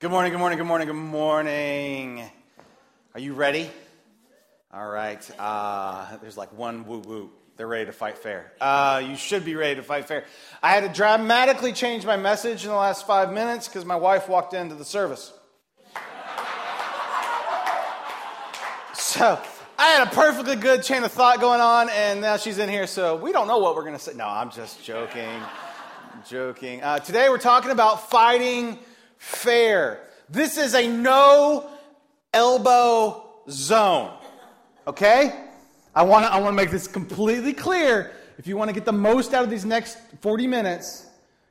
Good morning, good morning, good morning, good morning. Are you ready? All right. Uh, there's like one woo woo. They're ready to fight fair. Uh, you should be ready to fight fair. I had to dramatically change my message in the last five minutes because my wife walked into the service. So I had a perfectly good chain of thought going on, and now she's in here, so we don't know what we're going to say. No, I'm just joking. joking. Uh, today we're talking about fighting fair. This is a no elbow zone. Okay? I want to I want to make this completely clear. If you want to get the most out of these next 40 minutes,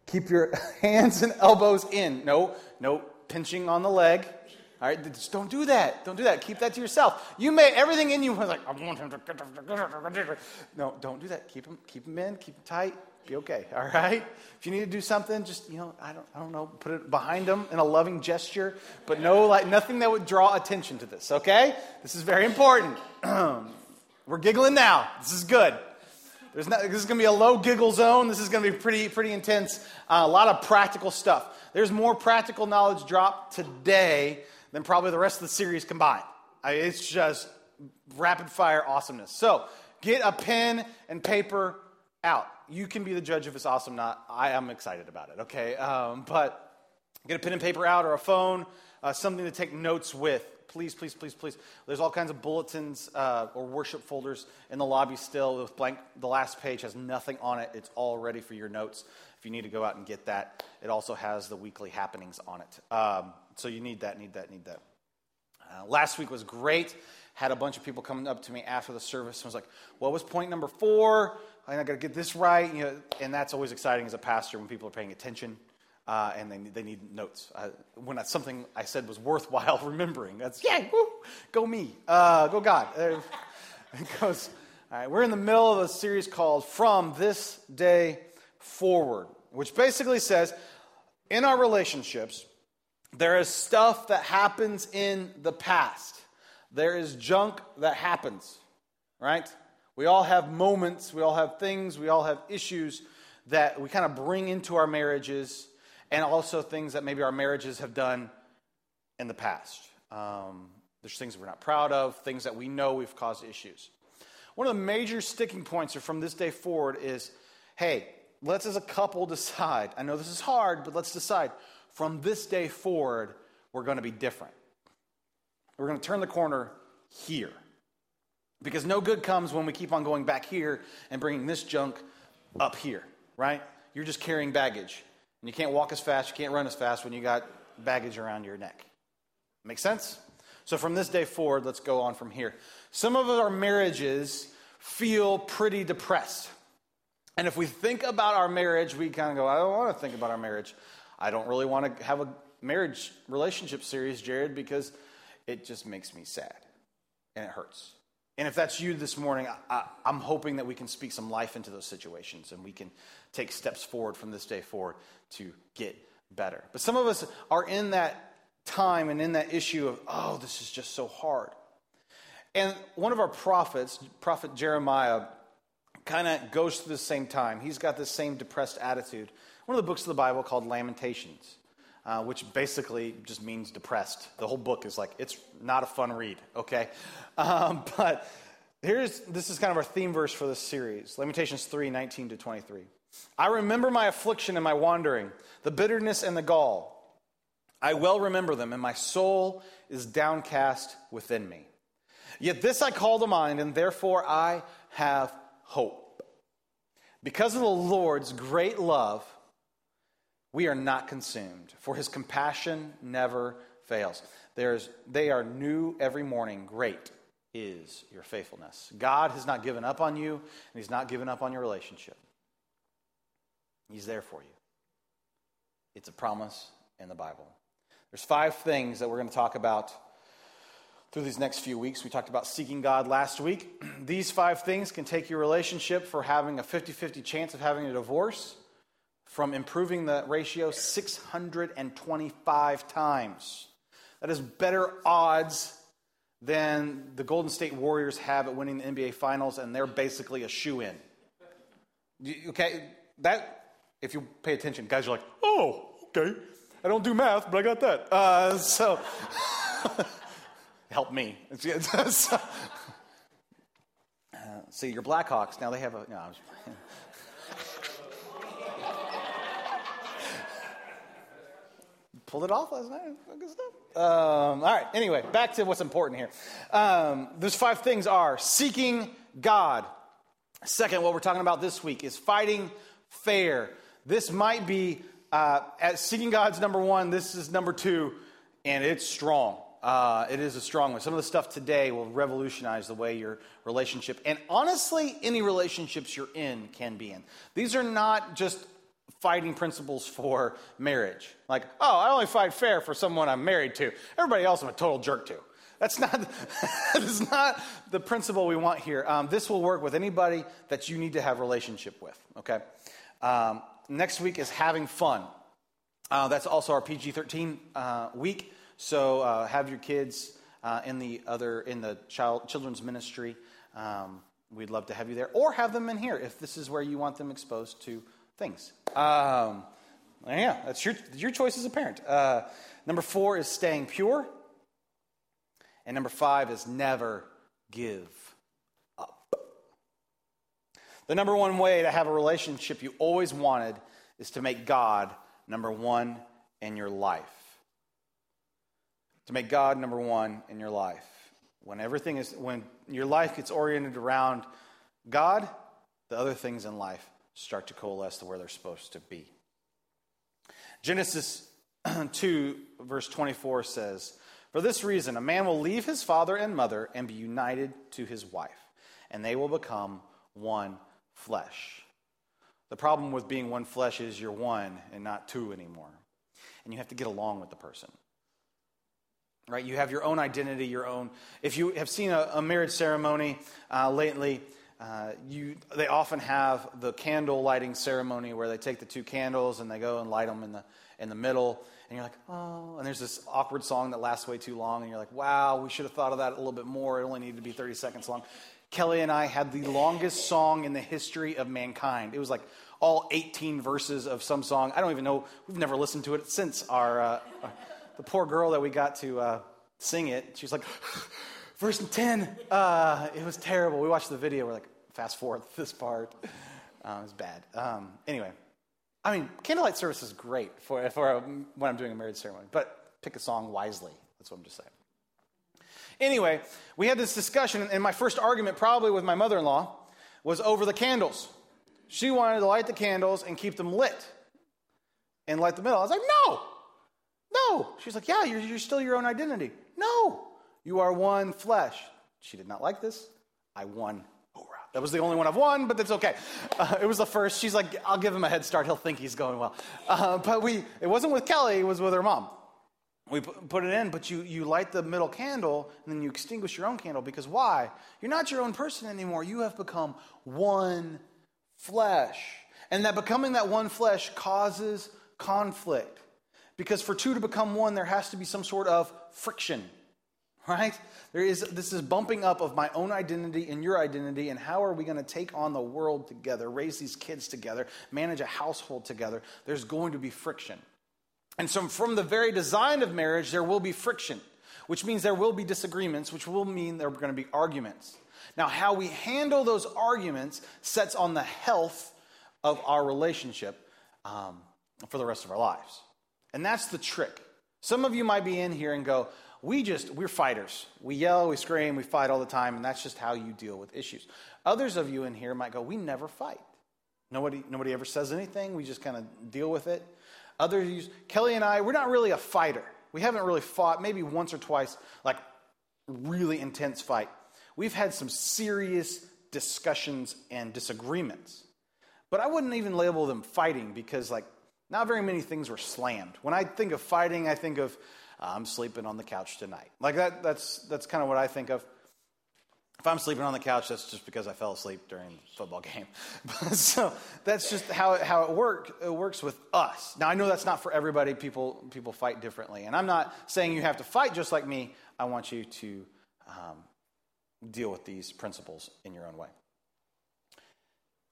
keep your hands and elbows in. No, no pinching on the leg. All right, just don't do that. Don't do that. Keep that to yourself. You may everything in you was like, I want him to. No, don't do that. Keep him, keep him in. Keep him tight. Be okay. All right. If you need to do something, just you know, I don't, I don't know, put it behind them in a loving gesture, but no, like nothing that would draw attention to this. Okay. This is very important. We're giggling now. This is good. There's not, this is going to be a low giggle zone. This is going to be pretty, pretty intense. Uh, a lot of practical stuff. There's more practical knowledge dropped today than probably the rest of the series combined. I, it's just rapid fire awesomeness. So get a pen and paper out. You can be the judge if it's awesome or not. I am excited about it, okay? Um, but get a pen and paper out or a phone, uh, something to take notes with. Please, please, please, please. There's all kinds of bulletins uh, or worship folders in the lobby still with blank. The last page has nothing on it. It's all ready for your notes. If you need to go out and get that, it also has the weekly happenings on it. Um, so you need that, need that, need that. Uh, last week was great. Had a bunch of people coming up to me after the service and was like, "What was point number four? I got to get this right." You know, and that's always exciting as a pastor when people are paying attention uh, and they, they need notes. Uh, when something I said was worthwhile remembering, that's, yeah, woo, go me, uh, go God. Uh, it goes, all right, we're in the middle of a series called From This Day Forward, which basically says in our relationships, there is stuff that happens in the past. There is junk that happens, right? We all have moments, we all have things, we all have issues that we kind of bring into our marriages and also things that maybe our marriages have done in the past. Um, there's things that we're not proud of, things that we know we've caused issues. One of the major sticking points from this day forward is hey, let's as a couple decide. I know this is hard, but let's decide from this day forward, we're going to be different. We're going to turn the corner here. Because no good comes when we keep on going back here and bringing this junk up here, right? You're just carrying baggage. And you can't walk as fast, you can't run as fast when you got baggage around your neck. Make sense? So from this day forward, let's go on from here. Some of our marriages feel pretty depressed. And if we think about our marriage, we kind of go, I don't want to think about our marriage. I don't really want to have a marriage relationship series, Jared, because it just makes me sad and it hurts. And if that's you this morning, I, am hoping that we can speak some life into those situations and we can take steps forward from this day forward to get better. But some of us are in that time and in that issue of, oh, this is just so hard. And one of our prophets, Prophet Jeremiah, kind of goes through the same time. He's got this same depressed attitude. One of the books of the Bible called Lamentations. Uh, which basically just means depressed. The whole book is like, it's not a fun read, okay? Um, but here's, this is kind of our theme verse for this series Lamentations 3 19 to 23. I remember my affliction and my wandering, the bitterness and the gall. I well remember them, and my soul is downcast within me. Yet this I call to mind, and therefore I have hope. Because of the Lord's great love, we are not consumed, for his compassion never fails. There's, they are new every morning. Great is your faithfulness. God has not given up on you, and he's not given up on your relationship. He's there for you. It's a promise in the Bible. There's five things that we're going to talk about through these next few weeks. We talked about seeking God last week. These five things can take your relationship for having a 50 50 chance of having a divorce from improving the ratio 625 times. That is better odds than the Golden State Warriors have at winning the NBA Finals, and they're basically a shoe in. Okay, that, if you pay attention, guys are like, oh, okay. I don't do math, but I got that. Uh, so, help me. so, uh, see, your Blackhawks, now they have a. No, pulled it off last night. Good stuff. Um, all right. Anyway, back to what's important here. Um, those five things are seeking God. Second, what we're talking about this week is fighting fair. This might be uh, at seeking God's number one. This is number two, and it's strong. Uh, it is a strong one. Some of the stuff today will revolutionize the way your relationship, and honestly, any relationships you're in can be in. These are not just fighting principles for marriage. Like, oh, I only fight fair for someone I'm married to. Everybody else I'm a total jerk to. That's not, that's not the principle we want here. Um, this will work with anybody that you need to have relationship with, okay? Um, next week is having fun. Uh, that's also our PG-13 uh, week. So uh, have your kids uh, in the other, in the child, children's ministry. Um, we'd love to have you there. Or have them in here if this is where you want them exposed to things. Um, yeah, that's your, your choice as a parent. Uh, number four is staying pure. And number five is never give up. The number one way to have a relationship you always wanted is to make God number one in your life. To make God number one in your life. When everything is, when your life gets oriented around God, the other things in life start to coalesce to where they're supposed to be. Genesis 2, verse 24 says, For this reason, a man will leave his father and mother and be united to his wife, and they will become one flesh. The problem with being one flesh is you're one and not two anymore. And you have to get along with the person. Right? You have your own identity, your own. If you have seen a, a marriage ceremony uh, lately, uh, you, they often have the candle lighting ceremony where they take the two candles and they go and light them in the, in the middle. And you're like, oh, and there's this awkward song that lasts way too long. And you're like, wow, we should have thought of that a little bit more. It only needed to be 30 seconds long. Kelly and I had the longest song in the history of mankind. It was like all 18 verses of some song. I don't even know. We've never listened to it since our, uh, the poor girl that we got to uh, sing it. She's like, verse 10, uh, it was terrible. We watched the video. We're like, fast forward this part. Uh, it was bad. Um, anyway, I mean, candlelight service is great for, for a, when I'm doing a marriage ceremony, but pick a song wisely. That's what I'm just saying. Anyway, we had this discussion, and my first argument, probably with my mother in law, was over the candles. She wanted to light the candles and keep them lit and light the middle. I was like, no, no. She's like, yeah, you're, you're still your own identity. No, you are one flesh. She did not like this. I won. That was the only one I've won, but that's okay. Uh, it was the first. She's like, I'll give him a head start. He'll think he's going well. Uh, but we, it wasn't with Kelly. It was with her mom. We put it in, but you, you light the middle candle and then you extinguish your own candle because why? You're not your own person anymore. You have become one flesh. And that becoming that one flesh causes conflict. Because for two to become one, there has to be some sort of friction, right? There is this is bumping up of my own identity and your identity, and how are we going to take on the world together, raise these kids together, manage a household together? There's going to be friction. And so, from the very design of marriage, there will be friction, which means there will be disagreements, which will mean there are going to be arguments. Now, how we handle those arguments sets on the health of our relationship um, for the rest of our lives. And that's the trick. Some of you might be in here and go, we just, we're fighters. We yell, we scream, we fight all the time, and that's just how you deal with issues. Others of you in here might go, we never fight. Nobody, nobody ever says anything. We just kind of deal with it. Others, Kelly and I, we're not really a fighter. We haven't really fought, maybe once or twice, like really intense fight. We've had some serious discussions and disagreements. But I wouldn't even label them fighting because, like, not very many things were slammed. When I think of fighting, I think of I'm sleeping on the couch tonight. Like that, that's, that's kind of what I think of. If I'm sleeping on the couch, that's just because I fell asleep during the football game. so that's just how it, how it, work, it works with us. Now, I know that's not for everybody. People, people fight differently. And I'm not saying you have to fight just like me. I want you to um, deal with these principles in your own way.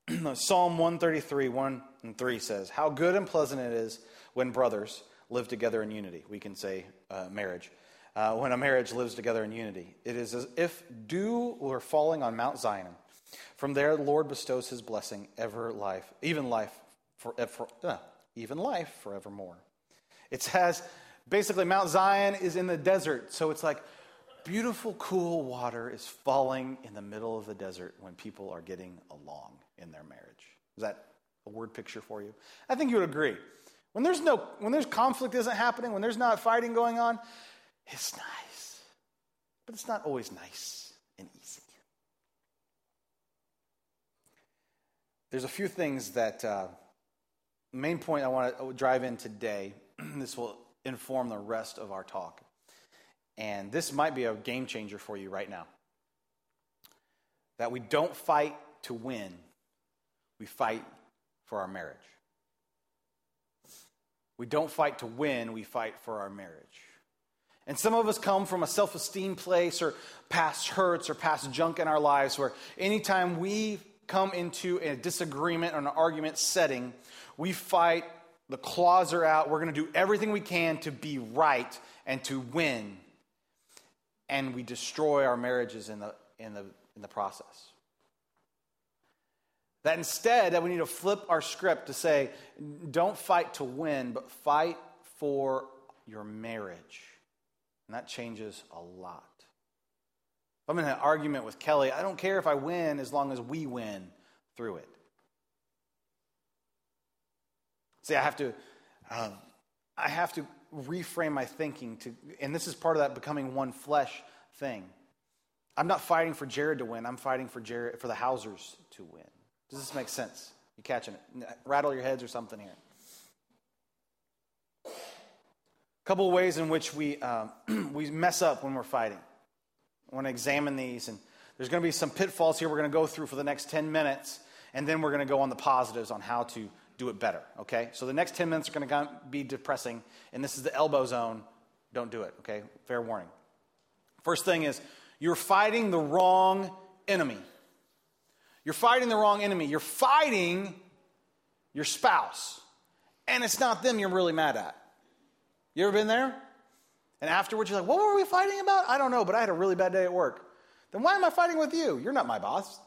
Psalm 133, 1 and 3 says, How good and pleasant it is when brothers live together in unity. We can say uh, marriage. Uh, when a marriage lives together in unity, it is as if dew were falling on Mount Zion. From there, the Lord bestows his blessing, ever life, even life, for, for uh, even life forevermore. It has basically Mount Zion is in the desert, so it's like beautiful, cool water is falling in the middle of the desert when people are getting along in their marriage. Is that a word picture for you? I think you would agree. When there's no, when there's conflict isn't happening, when there's not fighting going on, it's nice. But it's not always nice and easy. There's a few things that, uh, main point I want to drive in today. this will inform the rest of our talk. And this might be a game changer for you right now. That we don't fight to win, we fight for our marriage. We don't fight to win, we fight for our marriage. And some of us come from a self esteem place or past hurts or past junk in our lives where anytime we come into a disagreement or an argument setting, we fight, the claws are out, we're going to do everything we can to be right and to win. And we destroy our marriages in the, in the, in the process. That instead, that we need to flip our script to say, don't fight to win, but fight for your marriage. And that changes a lot. If I'm in an argument with Kelly, I don't care if I win as long as we win through it. See, I have to, um, I have to reframe my thinking to, and this is part of that becoming one flesh thing. I'm not fighting for Jared to win. I'm fighting for Jared for the Hausers to win. Does this make sense? You catching it? Rattle your heads or something here. A couple ways in which we, um, we mess up when we're fighting. I want to examine these, and there's going to be some pitfalls here we're going to go through for the next 10 minutes, and then we're going to go on the positives on how to do it better, okay? So the next 10 minutes are going to be depressing, and this is the elbow zone. Don't do it, okay? Fair warning. First thing is, you're fighting the wrong enemy. You're fighting the wrong enemy. You're fighting your spouse. And it's not them you're really mad at. You ever been there? And afterwards, you're like, what were we fighting about? I don't know, but I had a really bad day at work. Then why am I fighting with you? You're not my boss.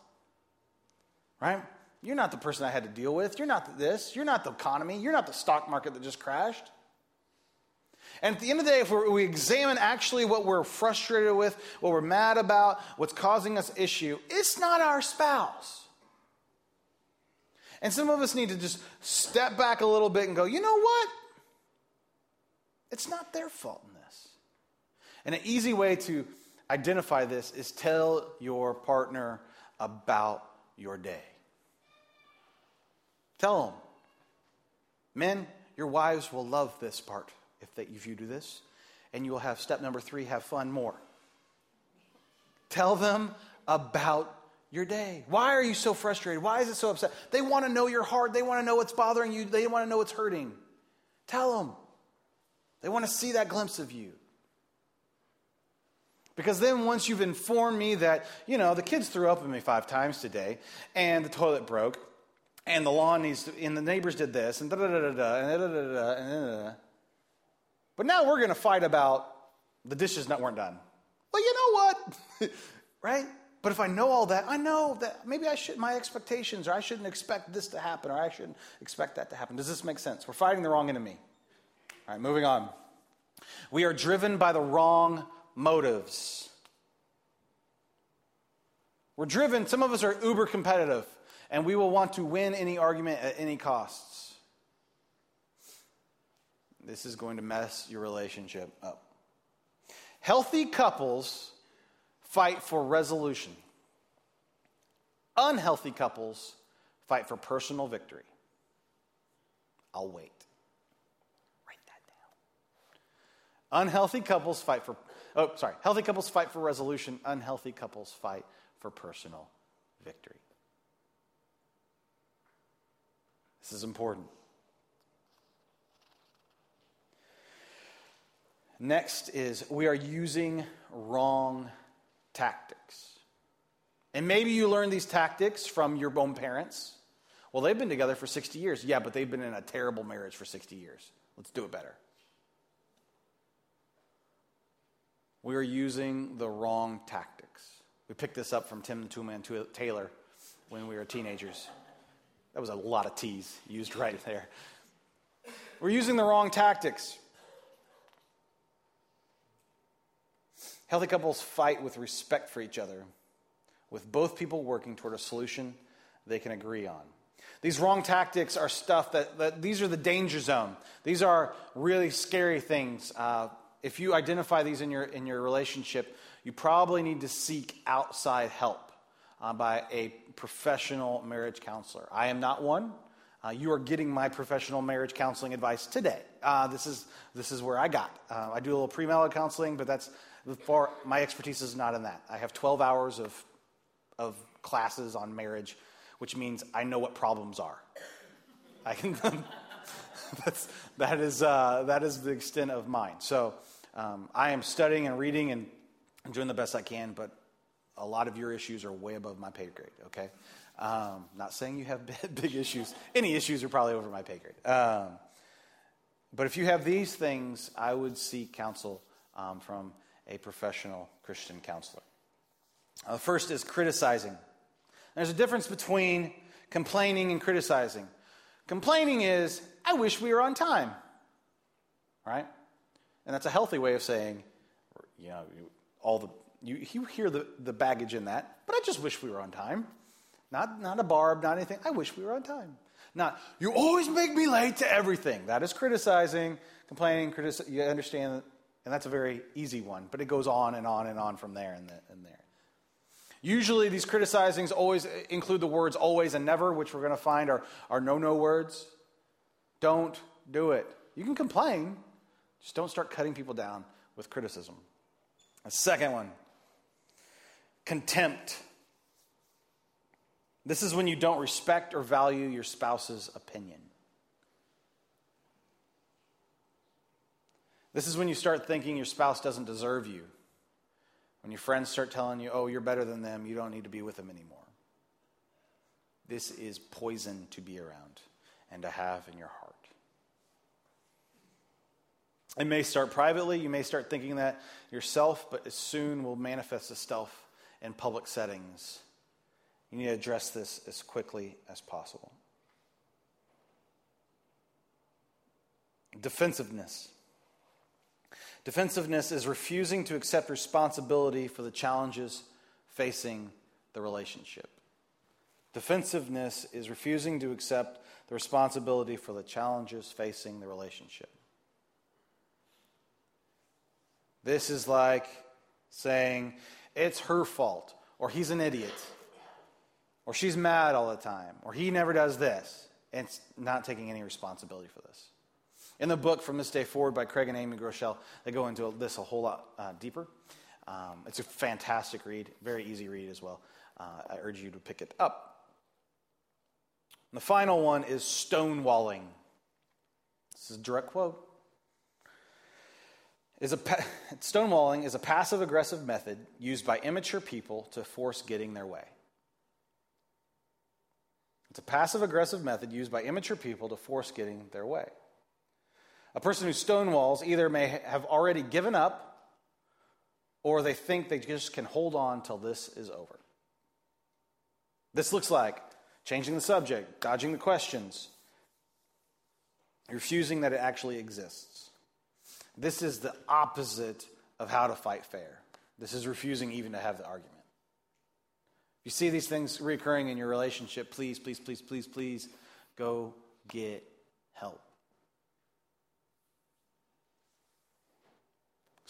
Right? You're not the person I had to deal with. You're not this. You're not the economy. You're not the stock market that just crashed. And at the end of the day, if we examine actually what we're frustrated with, what we're mad about, what's causing us issue, it's not our spouse. And some of us need to just step back a little bit and go, you know what? It's not their fault in this. And an easy way to identify this is tell your partner about your day. Tell them. Men, your wives will love this part if, they, if you do this. And you will have step number three have fun more. Tell them about your day. Why are you so frustrated? Why is it so upset? They want to know your heart. They want to know what's bothering you. They want to know what's hurting. Tell them. They want to see that glimpse of you. Because then once you've informed me that, you know, the kids threw up at me five times today and the toilet broke and the lawn needs to, and the neighbors did this and da da da da da and da da da da and da da da. But now we're going to fight about the dishes that weren't done. Well, you know what? right? But if I know all that, I know that maybe I should my expectations or I shouldn't expect this to happen or I shouldn't expect that to happen. Does this make sense? We're fighting the wrong enemy. All right, moving on. We are driven by the wrong motives. We're driven, some of us are uber competitive, and we will want to win any argument at any costs. This is going to mess your relationship up. Healthy couples fight for resolution. Unhealthy couples fight for personal victory. I'll wait. Write that down. Unhealthy couples fight for, oh, sorry. Healthy couples fight for resolution. Unhealthy couples fight for personal victory. This is important. Next is we are using wrong tactics. And maybe you learned these tactics from your own parents. Well, they've been together for 60 years. Yeah, but they've been in a terrible marriage for 60 years. Let's do it better. We are using the wrong tactics. We picked this up from Tim the Tool Man Taylor when we were teenagers. That was a lot of T's used right there. We're using the wrong tactics. Healthy couples fight with respect for each other, with both people working toward a solution they can agree on. These wrong tactics are stuff that, that these are the danger zone. These are really scary things. Uh, if you identify these in your, in your relationship, you probably need to seek outside help uh, by a professional marriage counselor. I am not one. Uh, you are getting my professional marriage counseling advice today. Uh, this, is, this is where I got. Uh, I do a little premarital counseling, but that's my expertise is not in that. I have 12 hours of, of classes on marriage, which means I know what problems are. I can. that's, that is uh, that is the extent of mine. So um, I am studying and reading and doing the best I can, but a lot of your issues are way above my pay grade. Okay, um, not saying you have big issues. Any issues are probably over my pay grade. Um, but if you have these things, I would seek counsel um, from a professional Christian counselor. Uh, the first is criticizing. There's a difference between complaining and criticizing. Complaining is, I wish we were on time. Right? And that's a healthy way of saying, you know, all the, you, you hear the, the baggage in that, but I just wish we were on time. Not, not a barb, not anything. I wish we were on time. Not, you always make me late to everything. That is criticizing, complaining, critici- you understand, and that's a very easy one, but it goes on and on and on from there and, the, and there. Usually, these criticizings always uh, include the words always and never, which we're going to find are, are no no words. Don't do it. You can complain, just don't start cutting people down with criticism. A second one contempt. This is when you don't respect or value your spouse's opinion. This is when you start thinking your spouse doesn't deserve you. When your friends start telling you, oh, you're better than them, you don't need to be with them anymore. This is poison to be around and to have in your heart. It may start privately. You may start thinking that yourself, but it soon will manifest itself in public settings. You need to address this as quickly as possible. Defensiveness. Defensiveness is refusing to accept responsibility for the challenges facing the relationship. Defensiveness is refusing to accept the responsibility for the challenges facing the relationship. This is like saying, it's her fault, or he's an idiot, or she's mad all the time, or he never does this, and not taking any responsibility for this. In the book From This Day Forward by Craig and Amy Groeschel, they go into this a whole lot uh, deeper. Um, it's a fantastic read, very easy read as well. Uh, I urge you to pick it up. And the final one is stonewalling. This is a direct quote. Is a stonewalling is a passive aggressive method used by immature people to force getting their way. It's a passive aggressive method used by immature people to force getting their way. A person who stonewalls either may have already given up or they think they just can hold on till this is over. This looks like changing the subject, dodging the questions, refusing that it actually exists. This is the opposite of how to fight fair. This is refusing even to have the argument. If you see these things recurring in your relationship, please, please, please, please, please go get help.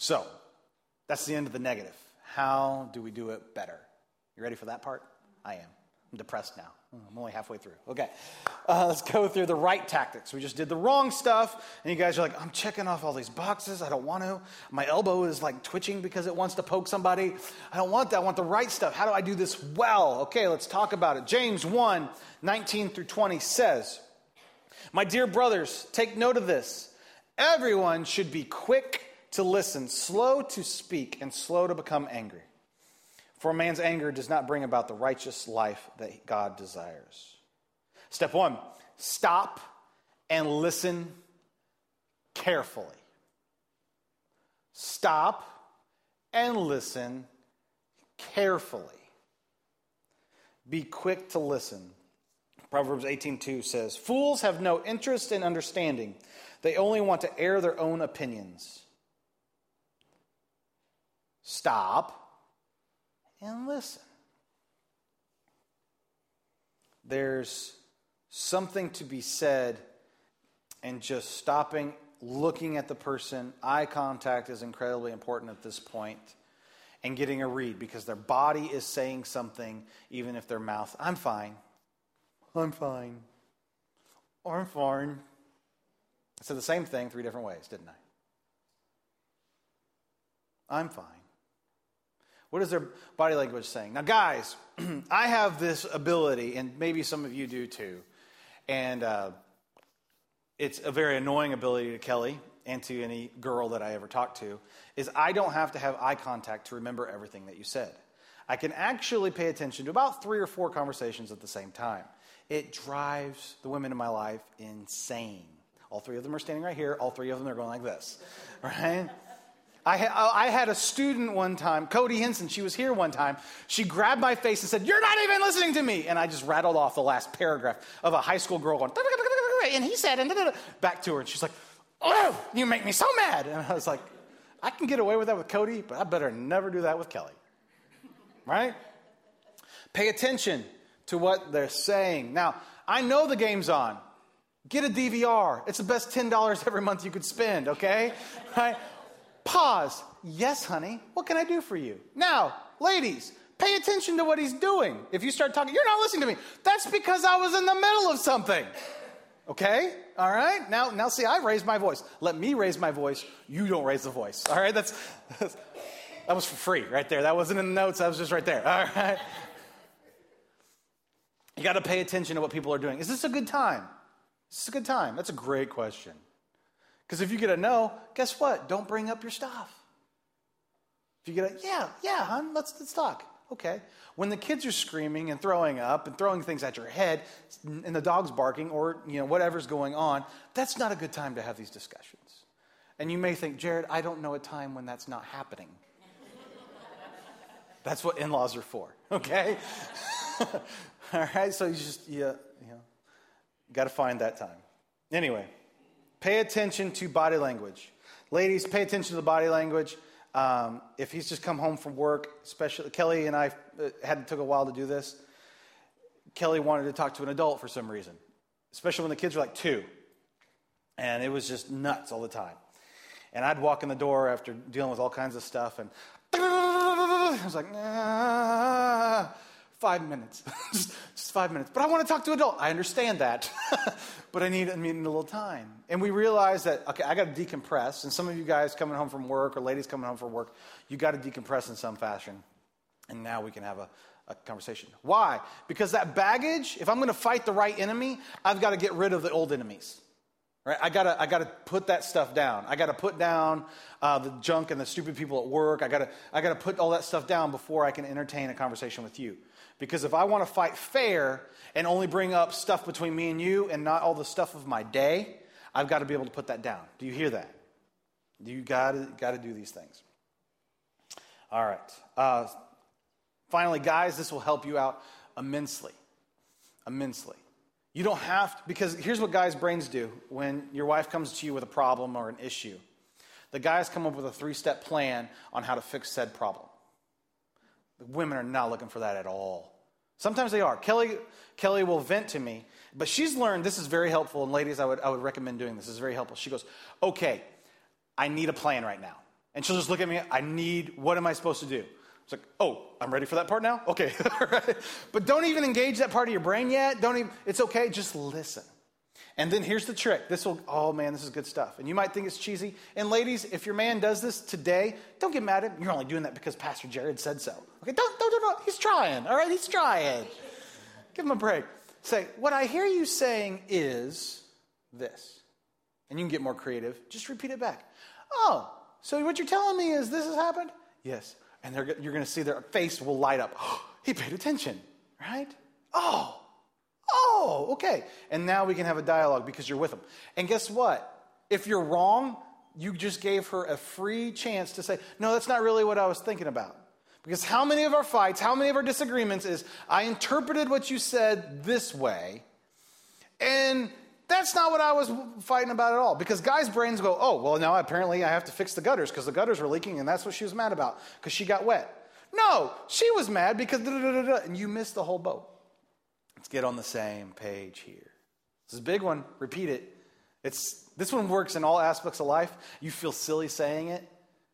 So, that's the end of the negative. How do we do it better? You ready for that part? I am. I'm depressed now. I'm only halfway through. Okay. Uh, let's go through the right tactics. We just did the wrong stuff, and you guys are like, I'm checking off all these boxes. I don't want to. My elbow is like twitching because it wants to poke somebody. I don't want that. I want the right stuff. How do I do this well? Okay, let's talk about it. James 1 19 through 20 says, My dear brothers, take note of this. Everyone should be quick to listen, slow to speak, and slow to become angry. For a man's anger does not bring about the righteous life that God desires. Step one stop and listen carefully. Stop and listen carefully. Be quick to listen. Proverbs 18:2 says, "Fools have no interest in understanding. They only want to air their own opinions." Stop and listen. There's something to be said and just stopping, looking at the person. Eye contact is incredibly important at this point and getting a read because their body is saying something, even if their mouth, I'm fine. I'm fine. Or I'm fine. I said the same thing three different ways, didn't I? I'm fine. What is their body language saying? Now, guys, I have this ability, and maybe some of you do too, and uh, it's a very annoying ability to Kelly and to any girl that I ever talk to, is I don't have to have eye contact to remember everything that you said. I can actually pay attention to about three or four conversations at the same time. It drives the women in my life insane. All three of them are standing right here. All three of them are going like this, right? I, ha- oh, I had a student one time, Cody Henson, she was here one time. She grabbed my face and said, You're not even listening to me. And I just rattled off the last paragraph of a high school girl going, and he said, and back to her. And she's like, Oh, you make me so mad. And I was like, I can get away with that with Cody, but I better never do that with Kelly. Right? Pay attention to what they're saying. Now, I know the game's on. Get a DVR. It's the best $10 every month you could spend, okay? Right? Pause. Yes, honey. What can I do for you? Now, ladies, pay attention to what he's doing. If you start talking, you're not listening to me. That's because I was in the middle of something. Okay? All right? Now, now see, I raised my voice. Let me raise my voice. You don't raise the voice. All right? That's, that's that was for free right there. That wasn't in the notes. That was just right there. All right? You got to pay attention to what people are doing. Is this a good time? Is this a good time? That's a great question. Because if you get a no, guess what? Don't bring up your stuff. If you get a yeah, yeah, hon, let's, let's talk. Okay. When the kids are screaming and throwing up and throwing things at your head and the dog's barking or you know whatever's going on, that's not a good time to have these discussions. And you may think, Jared, I don't know a time when that's not happening. that's what in-laws are for, okay? All right, so you just yeah, you know, got to find that time. Anyway, Pay attention to body language. Ladies, pay attention to the body language. Um, if he's just come home from work, especially Kelly and I uh, had took a while to do this. Kelly wanted to talk to an adult for some reason, especially when the kids were like two, and it was just nuts all the time. And I'd walk in the door after dealing with all kinds of stuff, and I was like, nah, five minutes, just, just, five minutes. But I want to talk to adult. I understand that, but I need, I need a little time. And we realized that okay, I got to decompress. And some of you guys coming home from work or ladies coming home from work, you got to decompress in some fashion. And now we can have a, a conversation. Why? Because that baggage. If I'm going to fight the right enemy, I've got to get rid of the old enemies. Right? I gotta, I gotta put that stuff down. I gotta put down uh, the junk and the stupid people at work. I gotta, I gotta put all that stuff down before I can entertain a conversation with you. Because if I want to fight fair and only bring up stuff between me and you and not all the stuff of my day, I've got to be able to put that down. Do you hear that? You got to got to do these things. All right. Uh, finally, guys, this will help you out immensely. Immensely. You don't have to, because here's what guys' brains do when your wife comes to you with a problem or an issue. The guys come up with a three step plan on how to fix said problem. Women are not looking for that at all. Sometimes they are. Kelly, Kelly will vent to me, but she's learned this is very helpful. And ladies, I would, I would recommend doing this. This is very helpful. She goes, Okay, I need a plan right now. And she'll just look at me, I need, what am I supposed to do? It's like, oh, I'm ready for that part now? Okay. but don't even engage that part of your brain yet. Don't even, it's okay, just listen. And then here's the trick. This will, oh man, this is good stuff. And you might think it's cheesy. And ladies, if your man does this today, don't get mad at him. You're only doing that because Pastor Jared said so. Okay, don't, don't, don't, don't. He's trying, all right? He's trying. Give him a break. Say, what I hear you saying is this. And you can get more creative. Just repeat it back. Oh, so what you're telling me is this has happened? Yes. And you're going to see their face will light up. He paid attention, right? Oh, Oh, okay. And now we can have a dialogue because you're with them. And guess what? If you're wrong, you just gave her a free chance to say, No, that's not really what I was thinking about. Because how many of our fights, how many of our disagreements is, I interpreted what you said this way, and that's not what I was fighting about at all. Because guys' brains go, oh, well, now apparently I have to fix the gutters because the gutters were leaking and that's what she was mad about because she got wet. No, she was mad because and you missed the whole boat. Let's get on the same page here. This is a big one. Repeat it. It's, this one works in all aspects of life. You feel silly saying it.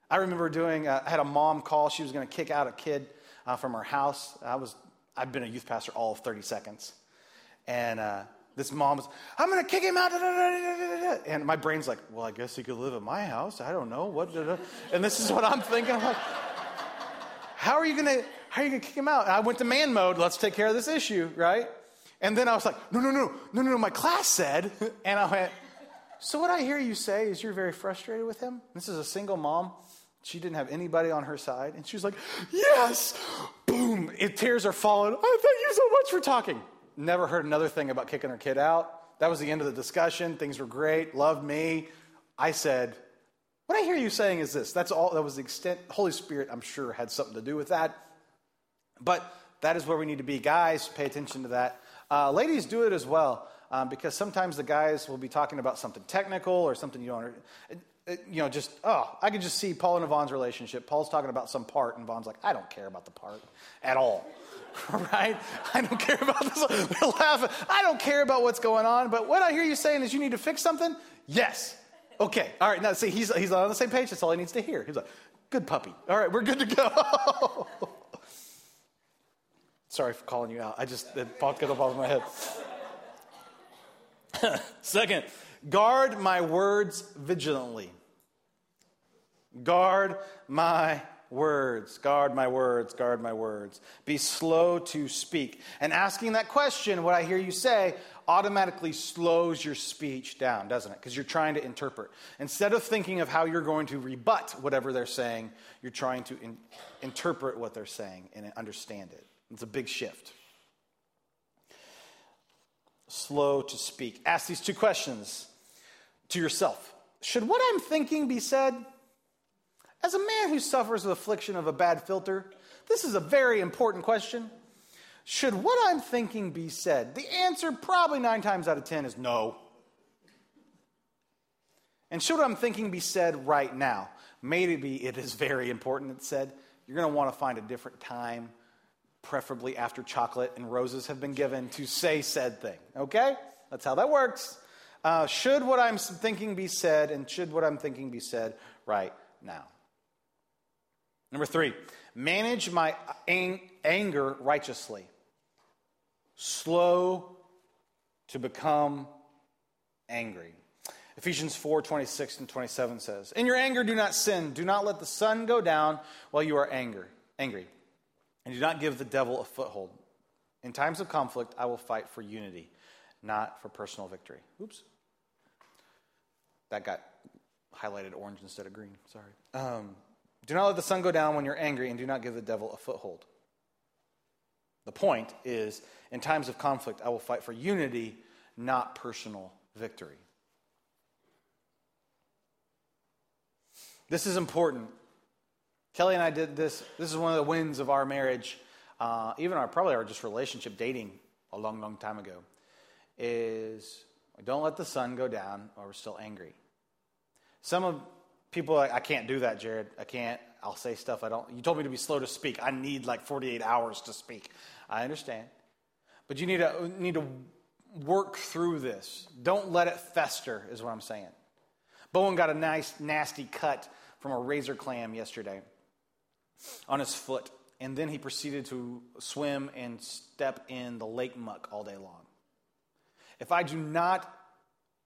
I remember doing, uh, I had a mom call. She was going to kick out a kid uh, from her house. I was, I've been a youth pastor all of 30 seconds. And uh, this mom was, I'm going to kick him out. And my brain's like, well, I guess he could live at my house. I don't know. What? And this is what I'm thinking. I'm like, how are you going to, how are you going to kick him out? And I went to man mode. Let's take care of this issue, right? And then I was like, no, no, no, no, no, no. My class said, and I went, so what I hear you say is you're very frustrated with him. This is a single mom. She didn't have anybody on her side. And she was like, yes, boom. It, tears are falling. Oh, thank you so much for talking. Never heard another thing about kicking her kid out. That was the end of the discussion. Things were great. Loved me. I said, What I hear you saying is this. That's all. That was the extent. Holy Spirit, I'm sure, had something to do with that. But that is where we need to be. Guys, pay attention to that. Uh, ladies, do it as well. Um, because sometimes the guys will be talking about something technical or something you don't you know, just, oh, I could just see Paul and Yvonne's relationship. Paul's talking about some part, and Yvonne's like, I don't care about the part at all. right? I don't care about this. They're laughing. I don't care about what's going on, but what I hear you saying is you need to fix something? Yes. Okay. All right. Now, see, he's, he's on the same page. That's all he needs to hear. He's like, good puppy. All right, we're good to go. Sorry for calling you out. I just, it popped up off my head. Second, guard my words vigilantly. Guard my words. Guard my words. Guard my words. Be slow to speak. And asking that question, what I hear you say, automatically slows your speech down, doesn't it? Because you're trying to interpret. Instead of thinking of how you're going to rebut whatever they're saying, you're trying to in- interpret what they're saying and understand it. It's a big shift. Slow to speak. Ask these two questions to yourself Should what I'm thinking be said? As a man who suffers with affliction of a bad filter, this is a very important question. Should what I'm thinking be said? The answer, probably nine times out of ten, is no. And should what I'm thinking be said right now? Maybe it is very important it's said. You're going to want to find a different time, preferably after chocolate and roses have been given, to say said thing. Okay? That's how that works. Uh, should what I'm thinking be said, and should what I'm thinking be said right now? Number three, manage my ang- anger righteously. Slow to become angry. Ephesians 4 26 and 27 says, In your anger, do not sin. Do not let the sun go down while you are anger, angry. And do not give the devil a foothold. In times of conflict, I will fight for unity, not for personal victory. Oops. That got highlighted orange instead of green. Sorry. Um, do not let the sun go down when you're angry, and do not give the devil a foothold. The point is, in times of conflict, I will fight for unity, not personal victory. This is important. Kelly and I did this. This is one of the wins of our marriage, uh, even our probably our just relationship dating a long, long time ago. Is don't let the sun go down, or we're still angry. Some of people like, I can't do that, Jared. I can't. I'll say stuff I don't. You told me to be slow to speak. I need like 48 hours to speak. I understand. But you need to, need to work through this. Don't let it fester, is what I'm saying. Bowen got a nice, nasty cut from a razor clam yesterday on his foot. And then he proceeded to swim and step in the lake muck all day long. If I do not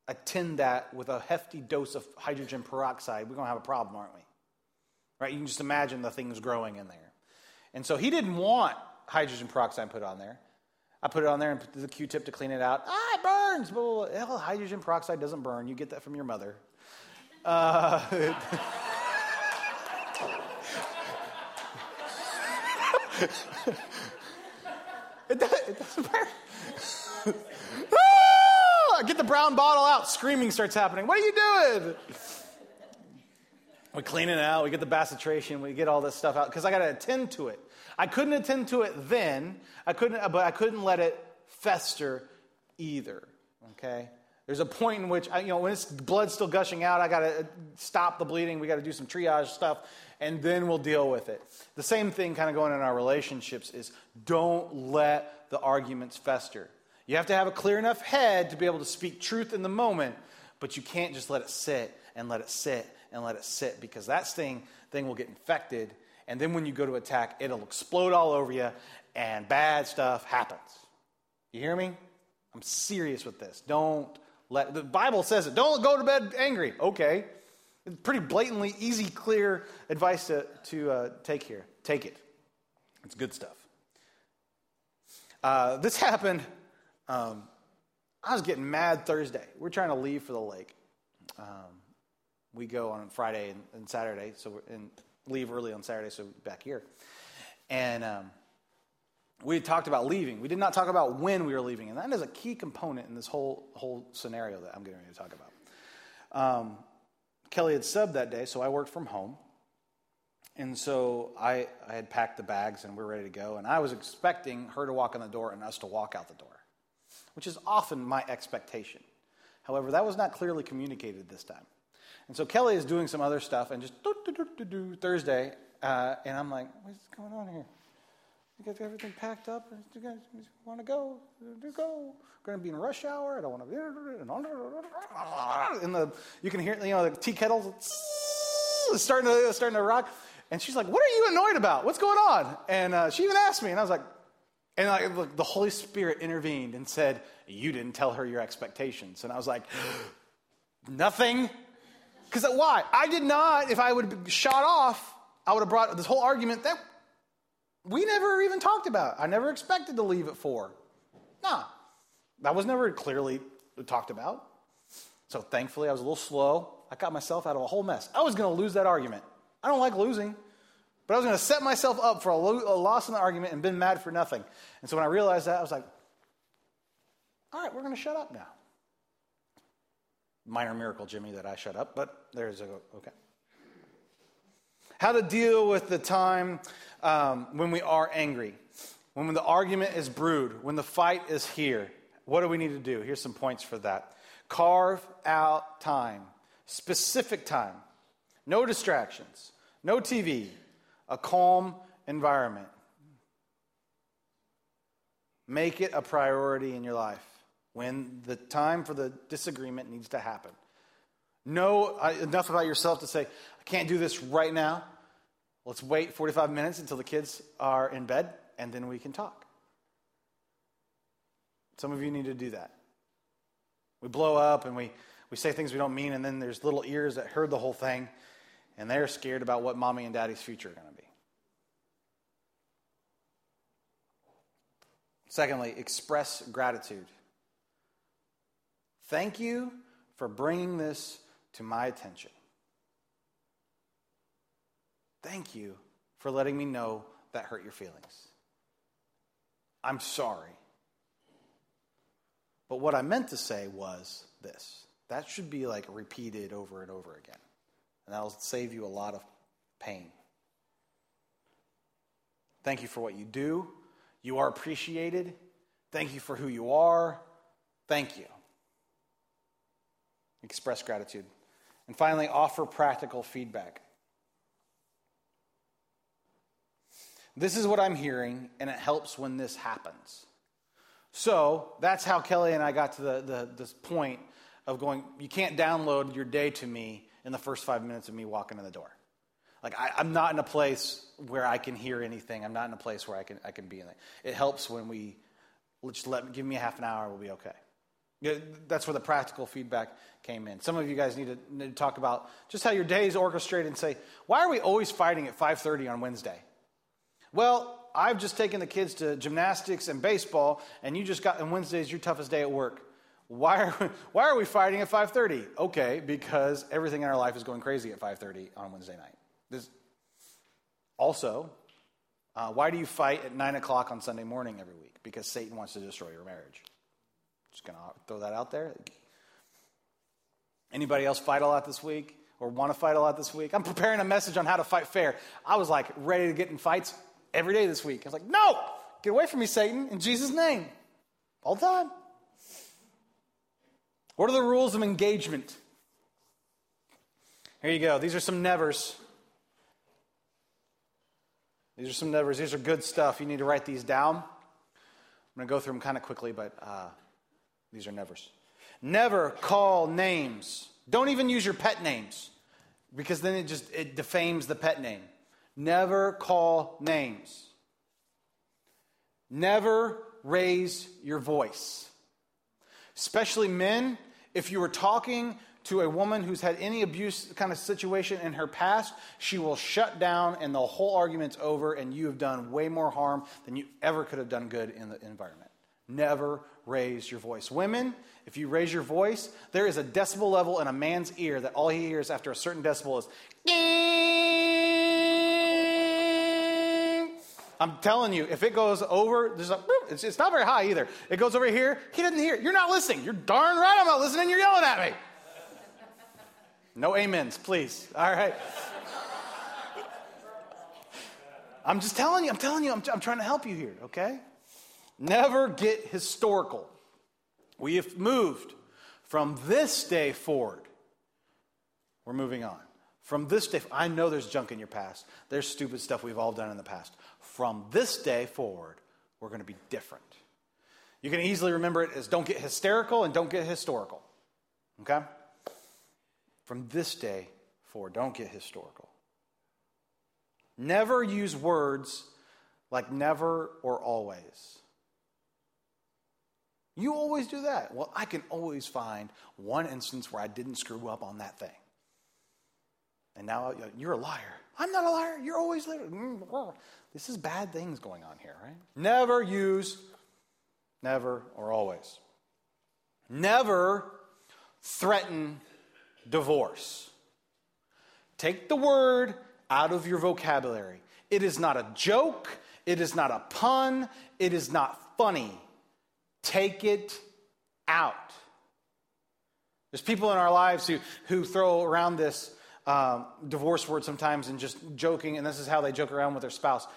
attend that with a hefty dose of hydrogen peroxide, we're going to have a problem, aren't we? Right? You can just imagine the things growing in there. And so he didn't want hydrogen peroxide put on there. I put it on there and put the Q-tip to clean it out. Ah, it burns. Well, hydrogen peroxide doesn't burn. You get that from your mother. Uh, it, does, it doesn't burn. Ah! get the brown bottle out. Screaming starts happening. What are you doing? We clean it out, we get the bacitracin, we get all this stuff out because I got to attend to it. I couldn't attend to it then, I couldn't, but I couldn't let it fester either. Okay? There's a point in which, I, you know, when it's blood's still gushing out, I got to stop the bleeding. We got to do some triage stuff, and then we'll deal with it. The same thing kind of going in our relationships is don't let the arguments fester. You have to have a clear enough head to be able to speak truth in the moment, but you can't just let it sit and let it sit and let it sit because that thing, thing will get infected. And then when you go to attack, it'll explode all over you, and bad stuff happens. You hear me? I'm serious with this. Don't let, the Bible says it. Don't go to bed angry. Okay. Pretty blatantly, easy, clear advice to, to uh, take here. Take it. It's good stuff. Uh, this happened. Um, I was getting mad Thursday. We're trying to leave for the lake. Um, we go on Friday and, and Saturday, so and leave early on Saturday, so back here. And um, we talked about leaving. We did not talk about when we were leaving, and that is a key component in this whole whole scenario that I'm getting ready to talk about. Um, Kelly had subbed that day, so I worked from home, and so I I had packed the bags and we are ready to go, and I was expecting her to walk in the door and us to walk out the door, which is often my expectation. However, that was not clearly communicated this time, and so Kelly is doing some other stuff, and just do, do, do, Thursday, uh, and I'm like, what's going on here? You got everything packed up? You guys want to go? Do go. Going to be in rush hour. I don't want to be. In the, you can hear, you know, the tea kettles starting to starting to rock. And she's like, "What are you annoyed about? What's going on?" And uh, she even asked me, and I was like, and I, look, the Holy Spirit intervened and said, "You didn't tell her your expectations." And I was like, "Nothing." Because why? I did not. If I would have shot off, I would have brought this whole argument that we never even talked about. I never expected to leave at four. Nah, that was never clearly talked about. So thankfully, I was a little slow. I got myself out of a whole mess. I was going to lose that argument. I don't like losing, but I was going to set myself up for a, lo- a loss in the argument and been mad for nothing. And so when I realized that, I was like, all right, we're going to shut up now. Minor miracle, Jimmy, that I shut up, but there's a, okay. How to deal with the time um, when we are angry, when the argument is brewed, when the fight is here. What do we need to do? Here's some points for that. Carve out time, specific time, no distractions, no TV, a calm environment. Make it a priority in your life when the time for the disagreement needs to happen. Know uh, enough about yourself to say, I can't do this right now. Let's wait 45 minutes until the kids are in bed, and then we can talk. Some of you need to do that. We blow up and we, we say things we don't mean, and then there's little ears that heard the whole thing, and they're scared about what mommy and daddy's future are going to be. Secondly, express gratitude. Thank you for bringing this to my attention. Thank you for letting me know that hurt your feelings. I'm sorry. But what I meant to say was this that should be like repeated over and over again. And that'll save you a lot of pain. Thank you for what you do. You are appreciated. Thank you for who you are. Thank you. Express gratitude. And finally, offer practical feedback. This is what I'm hearing, and it helps when this happens. So that's how Kelly and I got to the, the, this point of going, you can't download your day to me in the first five minutes of me walking in the door. Like, I, am not in a place where I can hear anything. I'm not in a place where I can, I can be in it. It helps when we just let give me a half an hour, we'll be okay. That's where the practical feedback came in. Some of you guys need to, need to talk about just how your day is orchestrated and say, why are we always fighting at 5.30 on Wednesday? Well, I've just taken the kids to gymnastics and baseball, and you just got, and Wednesday's your toughest day at work. Why are, we, why are we fighting at 5.30? Okay, because everything in our life is going crazy at 5.30 on Wednesday night. This, also, uh, why do you fight at 9 o'clock on Sunday morning every week? Because Satan wants to destroy your marriage. Just going to throw that out there. Anybody else fight a lot this week? or want to fight a lot this week. I'm preparing a message on how to fight fair. I was like ready to get in fights every day this week. I was like, no, get away from me, Satan, in Jesus' name. All the time. What are the rules of engagement? Here you go. These are some nevers. These are some nevers. These are good stuff. You need to write these down. I'm going to go through them kind of quickly, but uh, these are nevers. Never call names. Don't even use your pet names because then it just it defames the pet name. Never call names. Never raise your voice. Especially men, if you were talking to a woman who's had any abuse kind of situation in her past, she will shut down and the whole argument's over, and you have done way more harm than you ever could have done good in the environment. Never raise your voice. Women, if you raise your voice, there is a decibel level in a man's ear that all he hears after a certain decibel is. I'm telling you, if it goes over, there's a, it's, it's not very high either. It goes over here, he doesn't hear. You're not listening. You're darn right I'm not listening. You're yelling at me. No amens, please. All right. I'm just telling you, I'm telling you, I'm, I'm trying to help you here, okay? Never get historical. We have moved from this day forward. We're moving on. From this day, I know there's junk in your past. There's stupid stuff we've all done in the past. From this day forward, we're going to be different. You can easily remember it as don't get hysterical and don't get historical. Okay? From this day forward, don't get historical. Never use words like never or always. You always do that. Well, I can always find one instance where I didn't screw up on that thing. And now you're a liar. I'm not a liar. You're always lying. Mm, this is bad things going on here, right? Never use never or always. Never threaten divorce. Take the word out of your vocabulary. It is not a joke. It is not a pun. It is not funny. Take it out. There's people in our lives who, who throw around this um, divorce word sometimes and just joking, and this is how they joke around with their spouse.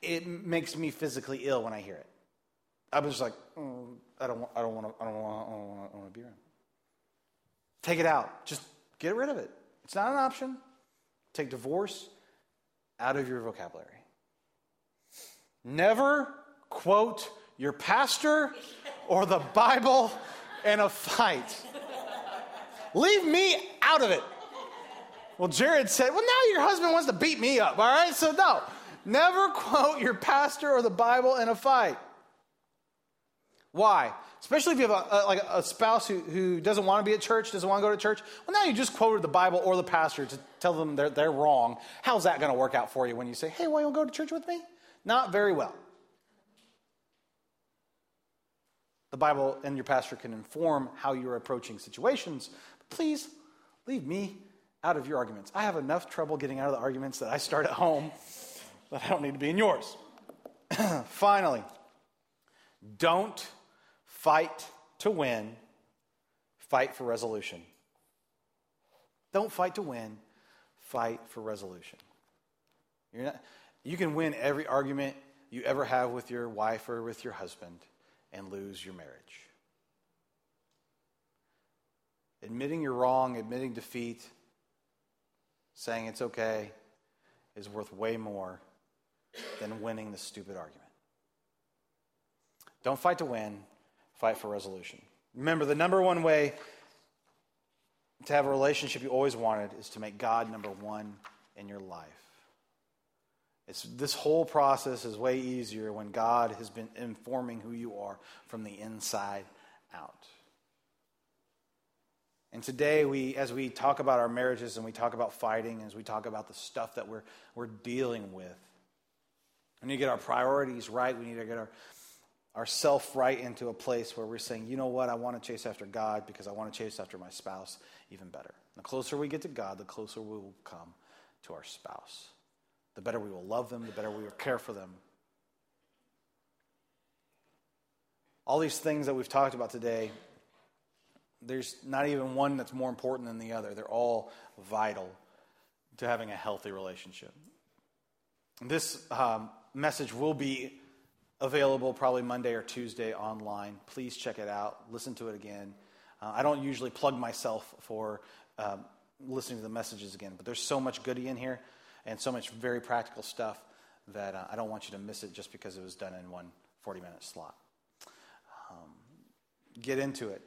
It makes me physically ill when I hear it. I was like, mm, I don't, I don't want to, I don't want, I don't want to be around. Take it out. Just get rid of it. It's not an option. Take divorce out of your vocabulary. Never quote your pastor or the Bible in a fight. Leave me out of it. Well, Jared said, Well, now your husband wants to beat me up, all right? So, no, never quote your pastor or the Bible in a fight. Why? Especially if you have a, a, like a spouse who, who doesn't want to be at church, doesn't want to go to church. Well, now you just quoted the Bible or the pastor to tell them they're, they're wrong. How's that going to work out for you when you say, Hey, why don't you go to church with me? Not very well. The Bible and your pastor can inform how you're approaching situations. But please leave me out of your arguments. I have enough trouble getting out of the arguments that I start at home that I don't need to be in yours. Finally, don't fight to win, fight for resolution. Don't fight to win, fight for resolution. You're Not, you can win every argument you ever have with your wife or with your husband and lose your marriage. Admitting you're wrong, admitting defeat, saying it's okay is worth way more than winning the stupid argument. Don't fight to win, fight for resolution. Remember, the number one way to have a relationship you always wanted is to make God number one in your life. It's, this whole process is way easier when God has been informing who you are from the inside out. And today, we, as we talk about our marriages and we talk about fighting, as we talk about the stuff that we're, we're dealing with, we need to get our priorities right. We need to get our, our self right into a place where we're saying, you know what, I want to chase after God because I want to chase after my spouse even better. The closer we get to God, the closer we will come to our spouse the better we will love them, the better we will care for them. All these things that we've talked about today, there's not even one that's more important than the other. They're all vital to having a healthy relationship. This um, message will be available probably Monday or Tuesday online. Please check it out. Listen to it again. Uh, I don't usually plug myself for um, listening to the messages again, but there's so much goody in here and so much very practical stuff that uh, I don't want you to miss it just because it was done in one 40 minute slot. Um, get into it.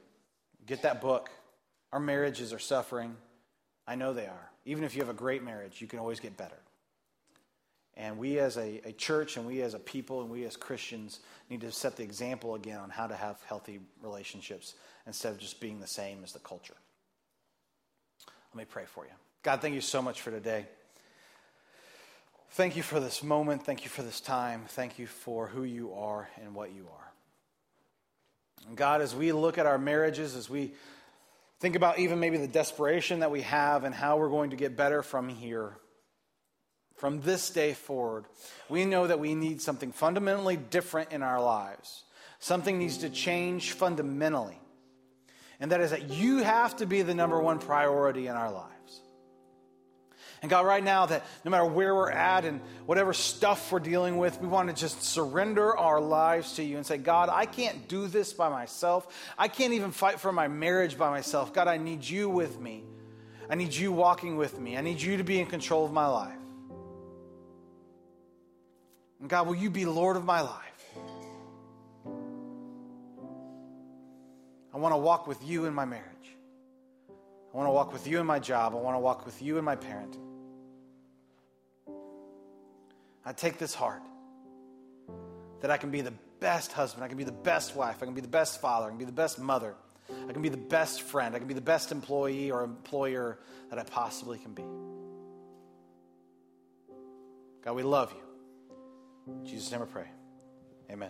Get that book. Our marriages are suffering. I know they are. Even if you have a great marriage, you can always get better. And we as a, a, church and we as a people and we as Christians need to set the example again on how to have healthy relationships instead of just being the same as the culture. Let me pray for you. God, thank you so much for today. Thank you for this moment. Thank you for this time. Thank you for who you are and what you are. And God, as we look at our marriages, as we think about even maybe the desperation that we have and how we're going to get better from here, from this day forward, we know that we need something fundamentally different in our lives. Something needs to change fundamentally. And that is that you have to be the number one priority in our lives. And God, right now, that no matter where we're at and whatever stuff we're dealing with, we want to just surrender our lives to you and say, God, I can't do this by myself. I can't even fight for my marriage by myself. God, I need you with me. I need you walking with me. I need you to be in control of my life. And God, will you be Lord of my life? I want to walk with you in my marriage. I want to walk with you in my job. I want to walk with you in my parenting. I take this heart that I can be the best husband, I can be the best wife, I can be the best father, I can be the best mother, I can be the best friend, I can be the best employee or employer that I possibly can be. God, we love you. In Jesus' name I pray. Amen.